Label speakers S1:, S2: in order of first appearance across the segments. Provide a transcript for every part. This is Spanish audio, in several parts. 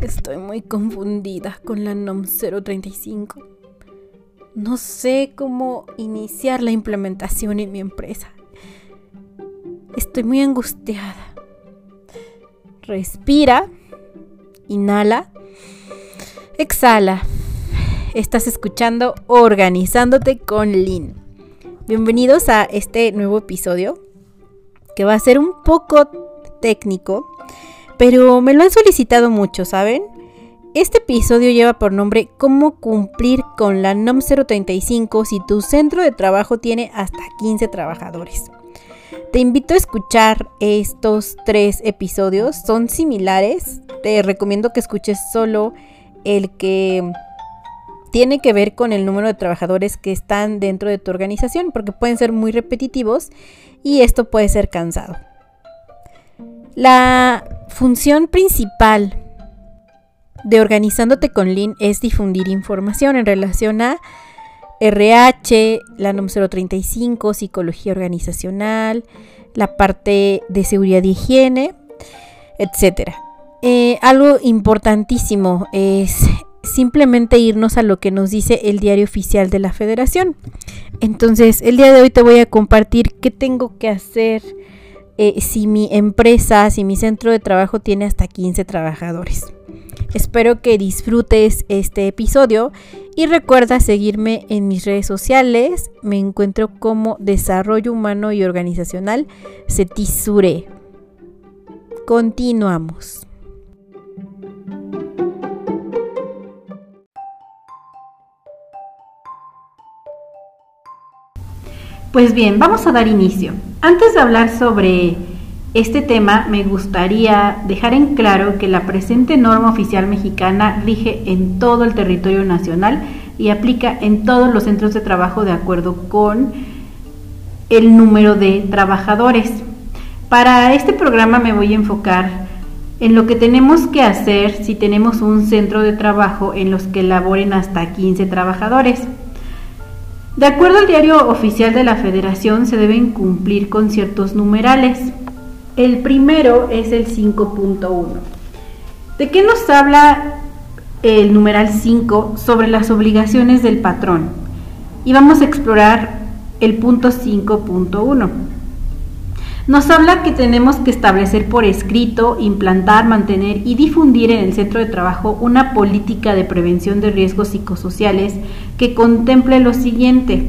S1: Estoy muy confundida con la NOM 035. No sé cómo iniciar la implementación en mi empresa. Estoy muy angustiada. Respira, inhala, exhala. Estás escuchando Organizándote con Lynn. Bienvenidos a este nuevo episodio que va a ser un poco técnico pero me lo han solicitado mucho, ¿saben? Este episodio lleva por nombre Cómo cumplir con la NOM 035 si tu centro de trabajo tiene hasta 15 trabajadores. Te invito a escuchar estos tres episodios, son similares. Te recomiendo que escuches solo el que tiene que ver con el número de trabajadores que están dentro de tu organización, porque pueden ser muy repetitivos y esto puede ser cansado. La función principal de Organizándote con Lean es difundir información en relación a RH, la número 035, psicología organizacional, la parte de seguridad y higiene, etc. Eh, algo importantísimo es simplemente irnos a lo que nos dice el diario oficial de la federación. Entonces, el día de hoy te voy a compartir qué tengo que hacer eh, si mi empresa, si mi centro de trabajo tiene hasta 15 trabajadores. Espero que disfrutes este episodio y recuerda seguirme en mis redes sociales. Me encuentro como Desarrollo Humano y Organizacional Cetisure. Continuamos. Pues bien, vamos a dar inicio. Antes de hablar sobre este tema, me gustaría dejar en claro que la presente norma oficial mexicana rige en todo el territorio nacional y aplica en todos los centros de trabajo de acuerdo con el número de trabajadores. Para este programa me voy a enfocar en lo que tenemos que hacer si tenemos un centro de trabajo en los que laboren hasta 15 trabajadores. De acuerdo al diario oficial de la Federación, se deben cumplir con ciertos numerales. El primero es el 5.1. ¿De qué nos habla el numeral 5 sobre las obligaciones del patrón? Y vamos a explorar el punto 5.1. Nos habla que tenemos que establecer por escrito, implantar, mantener y difundir en el centro de trabajo una política de prevención de riesgos psicosociales que contemple lo siguiente.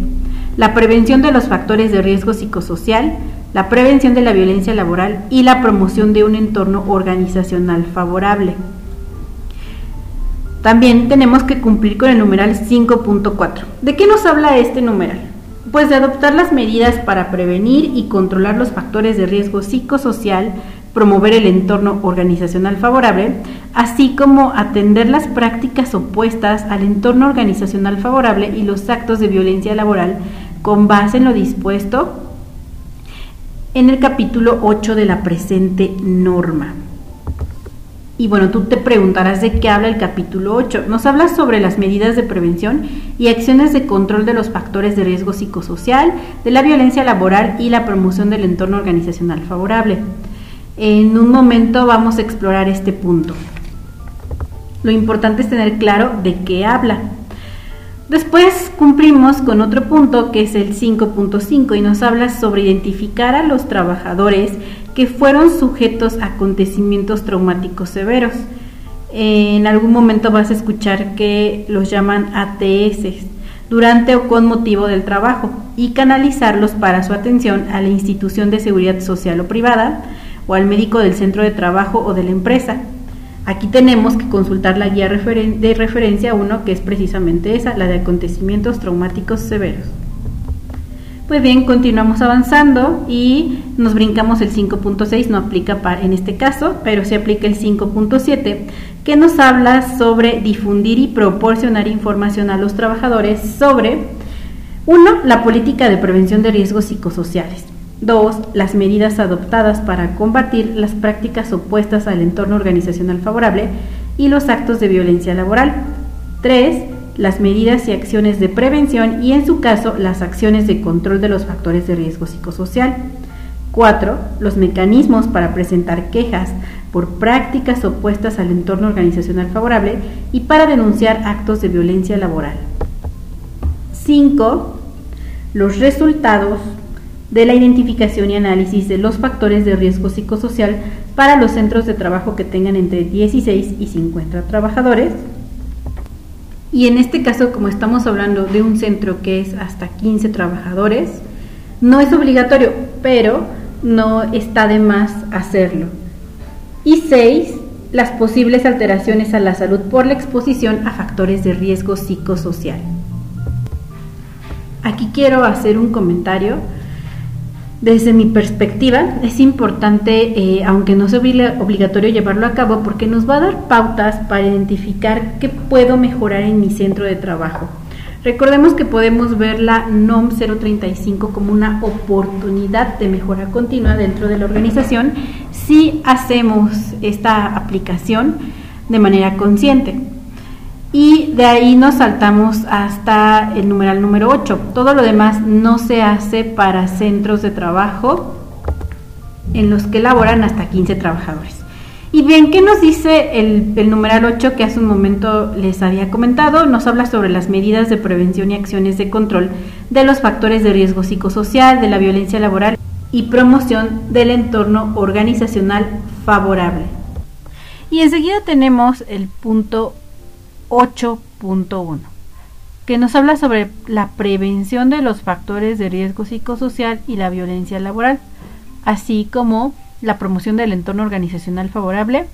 S1: La prevención de los factores de riesgo psicosocial, la prevención de la violencia laboral y la promoción de un entorno organizacional favorable. También tenemos que cumplir con el numeral 5.4. ¿De qué nos habla este numeral? Pues de adoptar las medidas para prevenir y controlar los factores de riesgo psicosocial, promover el entorno organizacional favorable, así como atender las prácticas opuestas al entorno organizacional favorable y los actos de violencia laboral con base en lo dispuesto en el capítulo 8 de la presente norma. Y bueno, tú te preguntarás de qué habla el capítulo 8. Nos habla sobre las medidas de prevención y acciones de control de los factores de riesgo psicosocial, de la violencia laboral y la promoción del entorno organizacional favorable. En un momento vamos a explorar este punto. Lo importante es tener claro de qué habla. Después cumplimos con otro punto que es el 5.5 y nos habla sobre identificar a los trabajadores que fueron sujetos a acontecimientos traumáticos severos. En algún momento vas a escuchar que los llaman ATS durante o con motivo del trabajo y canalizarlos para su atención a la institución de seguridad social o privada o al médico del centro de trabajo o de la empresa. Aquí tenemos que consultar la guía de referencia 1 que es precisamente esa, la de acontecimientos traumáticos severos. Pues bien, continuamos avanzando y nos brincamos el 5.6, no aplica en este caso, pero se aplica el 5.7, que nos habla sobre difundir y proporcionar información a los trabajadores sobre, uno, la política de prevención de riesgos psicosociales. Dos, las medidas adoptadas para combatir las prácticas opuestas al entorno organizacional favorable y los actos de violencia laboral. Tres, las medidas y acciones de prevención y en su caso las acciones de control de los factores de riesgo psicosocial. 4. Los mecanismos para presentar quejas por prácticas opuestas al entorno organizacional favorable y para denunciar actos de violencia laboral. 5. Los resultados de la identificación y análisis de los factores de riesgo psicosocial para los centros de trabajo que tengan entre 16 y 50 trabajadores. Y en este caso, como estamos hablando de un centro que es hasta 15 trabajadores, no es obligatorio, pero no está de más hacerlo. Y 6. Las posibles alteraciones a la salud por la exposición a factores de riesgo psicosocial. Aquí quiero hacer un comentario. Desde mi perspectiva, es importante, eh, aunque no sea obligatorio llevarlo a cabo, porque nos va a dar pautas para identificar qué puedo mejorar en mi centro de trabajo. Recordemos que podemos ver la NOM 035 como una oportunidad de mejora continua dentro de la organización si hacemos esta aplicación de manera consciente. Y de ahí nos saltamos hasta el numeral número 8. Todo lo demás no se hace para centros de trabajo en los que laboran hasta 15 trabajadores. Y bien, ¿qué nos dice el, numeral 8 que hace un momento les había comentado? Nos habla sobre las medidas de prevención y acciones de control de los factores de riesgo psicosocial, de la violencia laboral y promoción del entorno organizacional favorable. Y enseguida tenemos el punto 8.1 que nos habla sobre la prevención de los factores de riesgo psicosocial y la violencia laboral, así como la promoción del entorno organizacional favorable.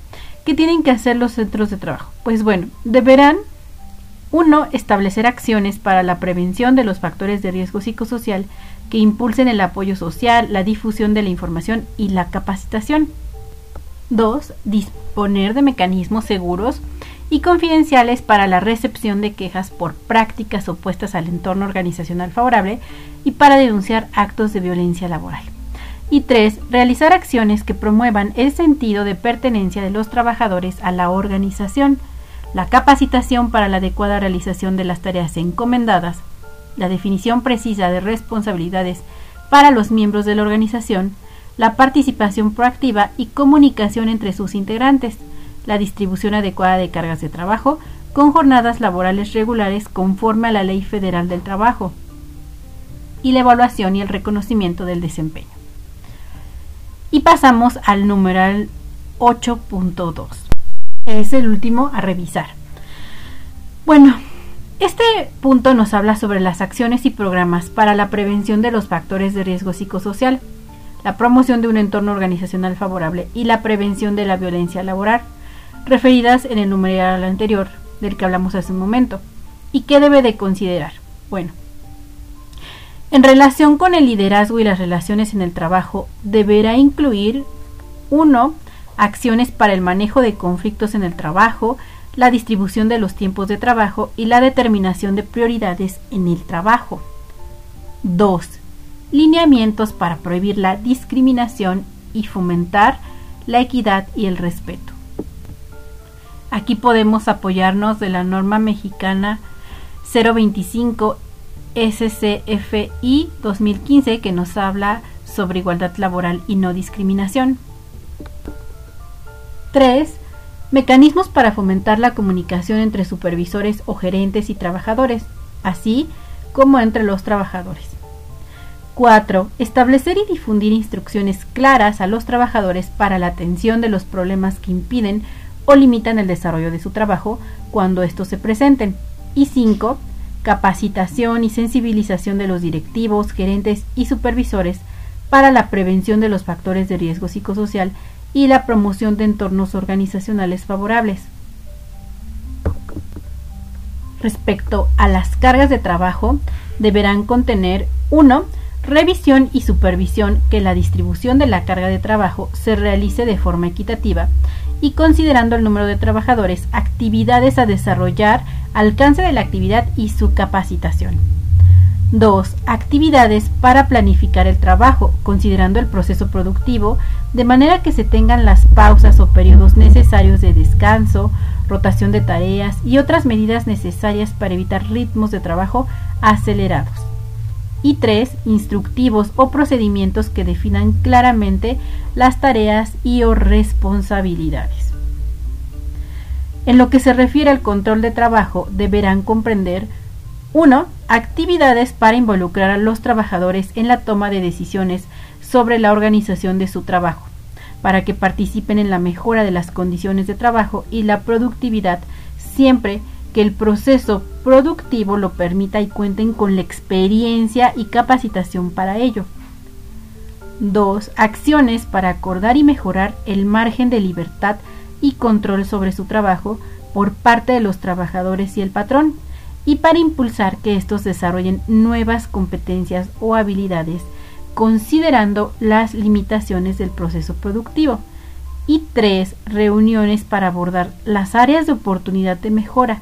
S1: ¿Qué tienen que hacer los centros de trabajo? Pues bueno, deberán, uno, establecer acciones para la prevención de los factores de riesgo psicosocial que impulsen el apoyo social, la difusión de la información y la capacitación. Dos, disponer de mecanismos seguros y confidenciales para la recepción de quejas por prácticas opuestas al entorno organizacional favorable y para denunciar actos de violencia laboral. Y tres, realizar acciones que promuevan el sentido de pertenencia de los trabajadores a la organización, la capacitación para la adecuada realización de las tareas encomendadas, la definición precisa de responsabilidades para los miembros de la organización, la participación proactiva y comunicación entre sus integrantes, la distribución adecuada de cargas de trabajo con jornadas laborales regulares conforme a la Ley Federal del Trabajo, y la evaluación y el reconocimiento del desempeño. Y pasamos al numeral 8.2. Es el último a revisar. Bueno, este punto nos habla sobre las acciones y programas para la prevención de los factores de riesgo psicosocial, la promoción de un entorno organizacional favorable y la prevención de la violencia laboral, referidas en el numeral anterior del que hablamos hace un momento. ¿Y qué debe de considerar? Bueno, en relación con el liderazgo y las relaciones en el trabajo, deberá incluir 1. Acciones para el manejo de conflictos en el trabajo, la distribución de los tiempos de trabajo y la determinación de prioridades en el trabajo. 2. Lineamientos para prohibir la discriminación y fomentar la equidad y el respeto. Aquí podemos apoyarnos de la norma mexicana 025 SCFI 2015 que nos habla sobre igualdad laboral y no discriminación. 3. Mecanismos para fomentar la comunicación entre supervisores o gerentes y trabajadores, así como entre los trabajadores. 4. Establecer y difundir instrucciones claras a los trabajadores para la atención de los problemas que impiden o limitan el desarrollo de su trabajo cuando estos se presenten. Y 5 capacitación y sensibilización de los directivos, gerentes y supervisores para la prevención de los factores de riesgo psicosocial y la promoción de entornos organizacionales favorables. Respecto a las cargas de trabajo, deberán contener 1. Revisión y supervisión que la distribución de la carga de trabajo se realice de forma equitativa y considerando el número de trabajadores, actividades a desarrollar, alcance de la actividad y su capacitación. 2. Actividades para planificar el trabajo, considerando el proceso productivo, de manera que se tengan las pausas o periodos necesarios de descanso, rotación de tareas y otras medidas necesarias para evitar ritmos de trabajo acelerados. Y tres, instructivos o procedimientos que definan claramente las tareas y o responsabilidades. En lo que se refiere al control de trabajo, deberán comprender 1. Actividades para involucrar a los trabajadores en la toma de decisiones sobre la organización de su trabajo, para que participen en la mejora de las condiciones de trabajo y la productividad siempre que el proceso productivo lo permita y cuenten con la experiencia y capacitación para ello. 2. Acciones para acordar y mejorar el margen de libertad y control sobre su trabajo por parte de los trabajadores y el patrón, y para impulsar que estos desarrollen nuevas competencias o habilidades, considerando las limitaciones del proceso productivo. Y 3. Reuniones para abordar las áreas de oportunidad de mejora,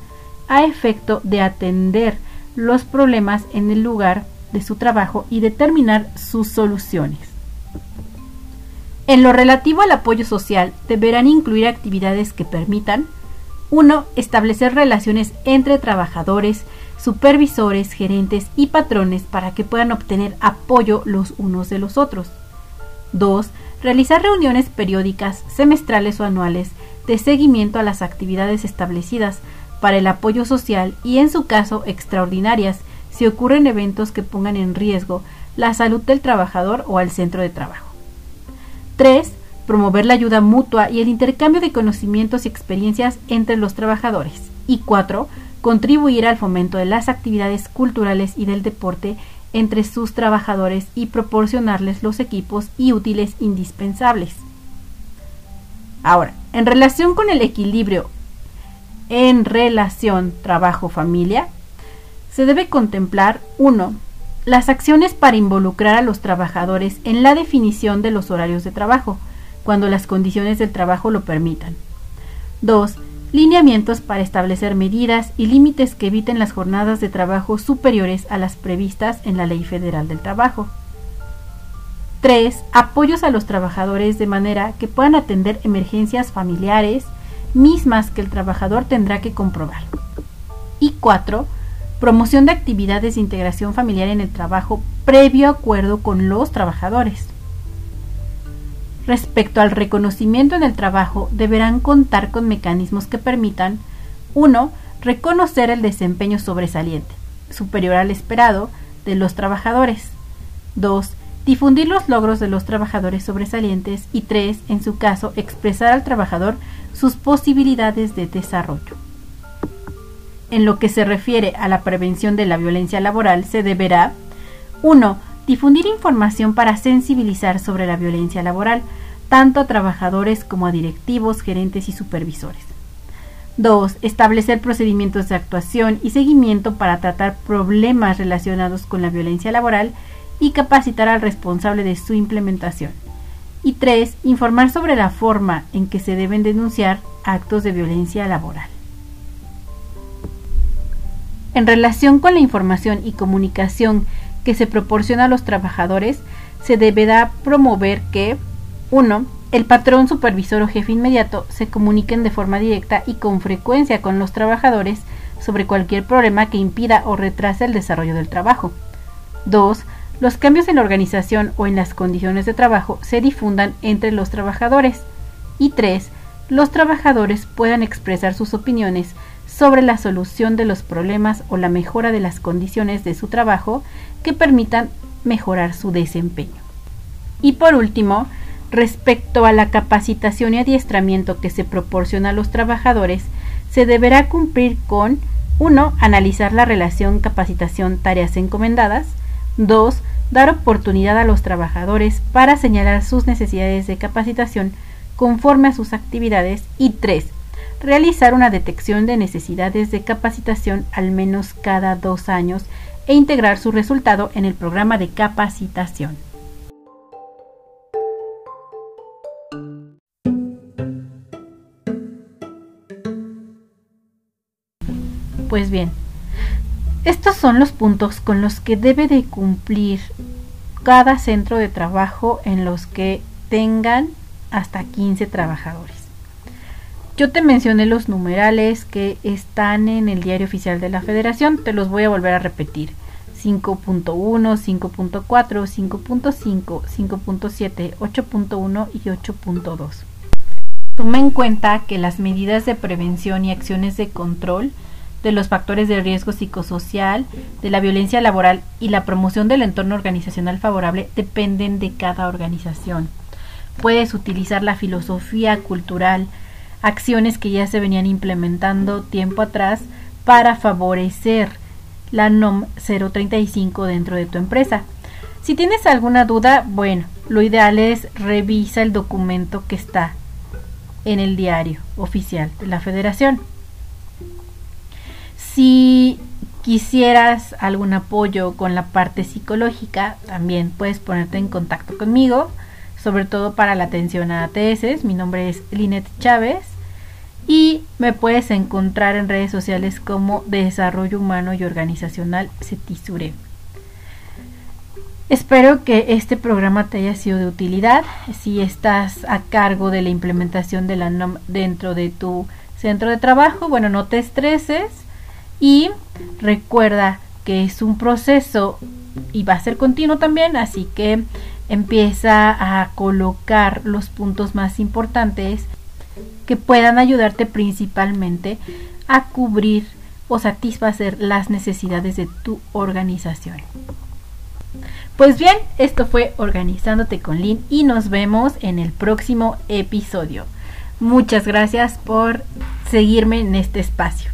S1: a efecto de atender los problemas en el lugar de su trabajo y determinar sus soluciones. En lo relativo al apoyo social, deberán incluir actividades que permitan 1. Establecer relaciones entre trabajadores, supervisores, gerentes y patrones para que puedan obtener apoyo los unos de los otros. 2. Realizar reuniones periódicas, semestrales o anuales de seguimiento a las actividades establecidas para el apoyo social y en su caso extraordinarias si ocurren eventos que pongan en riesgo la salud del trabajador o al centro de trabajo. 3. Promover la ayuda mutua y el intercambio de conocimientos y experiencias entre los trabajadores. Y 4. Contribuir al fomento de las actividades culturales y del deporte entre sus trabajadores y proporcionarles los equipos y útiles indispensables. Ahora, en relación con el equilibrio en relación trabajo-familia, se debe contemplar 1. Las acciones para involucrar a los trabajadores en la definición de los horarios de trabajo, cuando las condiciones del trabajo lo permitan. 2. Lineamientos para establecer medidas y límites que eviten las jornadas de trabajo superiores a las previstas en la Ley Federal del Trabajo. 3. Apoyos a los trabajadores de manera que puedan atender emergencias familiares, mismas que el trabajador tendrá que comprobar. Y 4. Promoción de actividades de integración familiar en el trabajo previo acuerdo con los trabajadores. Respecto al reconocimiento en el trabajo, deberán contar con mecanismos que permitan 1. Reconocer el desempeño sobresaliente, superior al esperado, de los trabajadores. 2. Difundir los logros de los trabajadores sobresalientes. Y 3. En su caso, expresar al trabajador sus posibilidades de desarrollo. En lo que se refiere a la prevención de la violencia laboral, se deberá 1. Difundir información para sensibilizar sobre la violencia laboral, tanto a trabajadores como a directivos, gerentes y supervisores. 2. Establecer procedimientos de actuación y seguimiento para tratar problemas relacionados con la violencia laboral y capacitar al responsable de su implementación. Y 3. Informar sobre la forma en que se deben denunciar actos de violencia laboral. En relación con la información y comunicación que se proporciona a los trabajadores, se deberá promover que 1. El patrón, supervisor o jefe inmediato se comuniquen de forma directa y con frecuencia con los trabajadores sobre cualquier problema que impida o retrase el desarrollo del trabajo. 2 los cambios en la organización o en las condiciones de trabajo se difundan entre los trabajadores. Y 3. Los trabajadores puedan expresar sus opiniones sobre la solución de los problemas o la mejora de las condiciones de su trabajo que permitan mejorar su desempeño. Y por último, respecto a la capacitación y adiestramiento que se proporciona a los trabajadores, se deberá cumplir con 1. Analizar la relación capacitación-tareas encomendadas, 2 dar oportunidad a los trabajadores para señalar sus necesidades de capacitación conforme a sus actividades y 3. Realizar una detección de necesidades de capacitación al menos cada dos años e integrar su resultado en el programa de capacitación. Pues bien, estos son los puntos con los que debe de cumplir cada centro de trabajo en los que tengan hasta 15 trabajadores. Yo te mencioné los numerales que están en el diario oficial de la federación, te los voy a volver a repetir. 5.1, 5.4, 5.5, 5.7, 8.1 y 8.2. Toma en cuenta que las medidas de prevención y acciones de control de los factores de riesgo psicosocial, de la violencia laboral y la promoción del entorno organizacional favorable dependen de cada organización. Puedes utilizar la filosofía cultural, acciones que ya se venían implementando tiempo atrás para favorecer la NOM 035 dentro de tu empresa. Si tienes alguna duda, bueno, lo ideal es revisa el documento que está en el diario oficial de la federación. Si quisieras algún apoyo con la parte psicológica, también puedes ponerte en contacto conmigo, sobre todo para la atención a ATS. Mi nombre es Linet Chávez y me puedes encontrar en redes sociales como Desarrollo Humano y Organizacional CETISURE. Espero que este programa te haya sido de utilidad. Si estás a cargo de la implementación de la dentro de tu centro de trabajo, bueno, no te estreses y recuerda que es un proceso y va a ser continuo también, así que empieza a colocar los puntos más importantes que puedan ayudarte principalmente a cubrir o satisfacer las necesidades de tu organización. Pues bien, esto fue Organizándote con Lynn y nos vemos en el próximo episodio. Muchas gracias por seguirme en este espacio.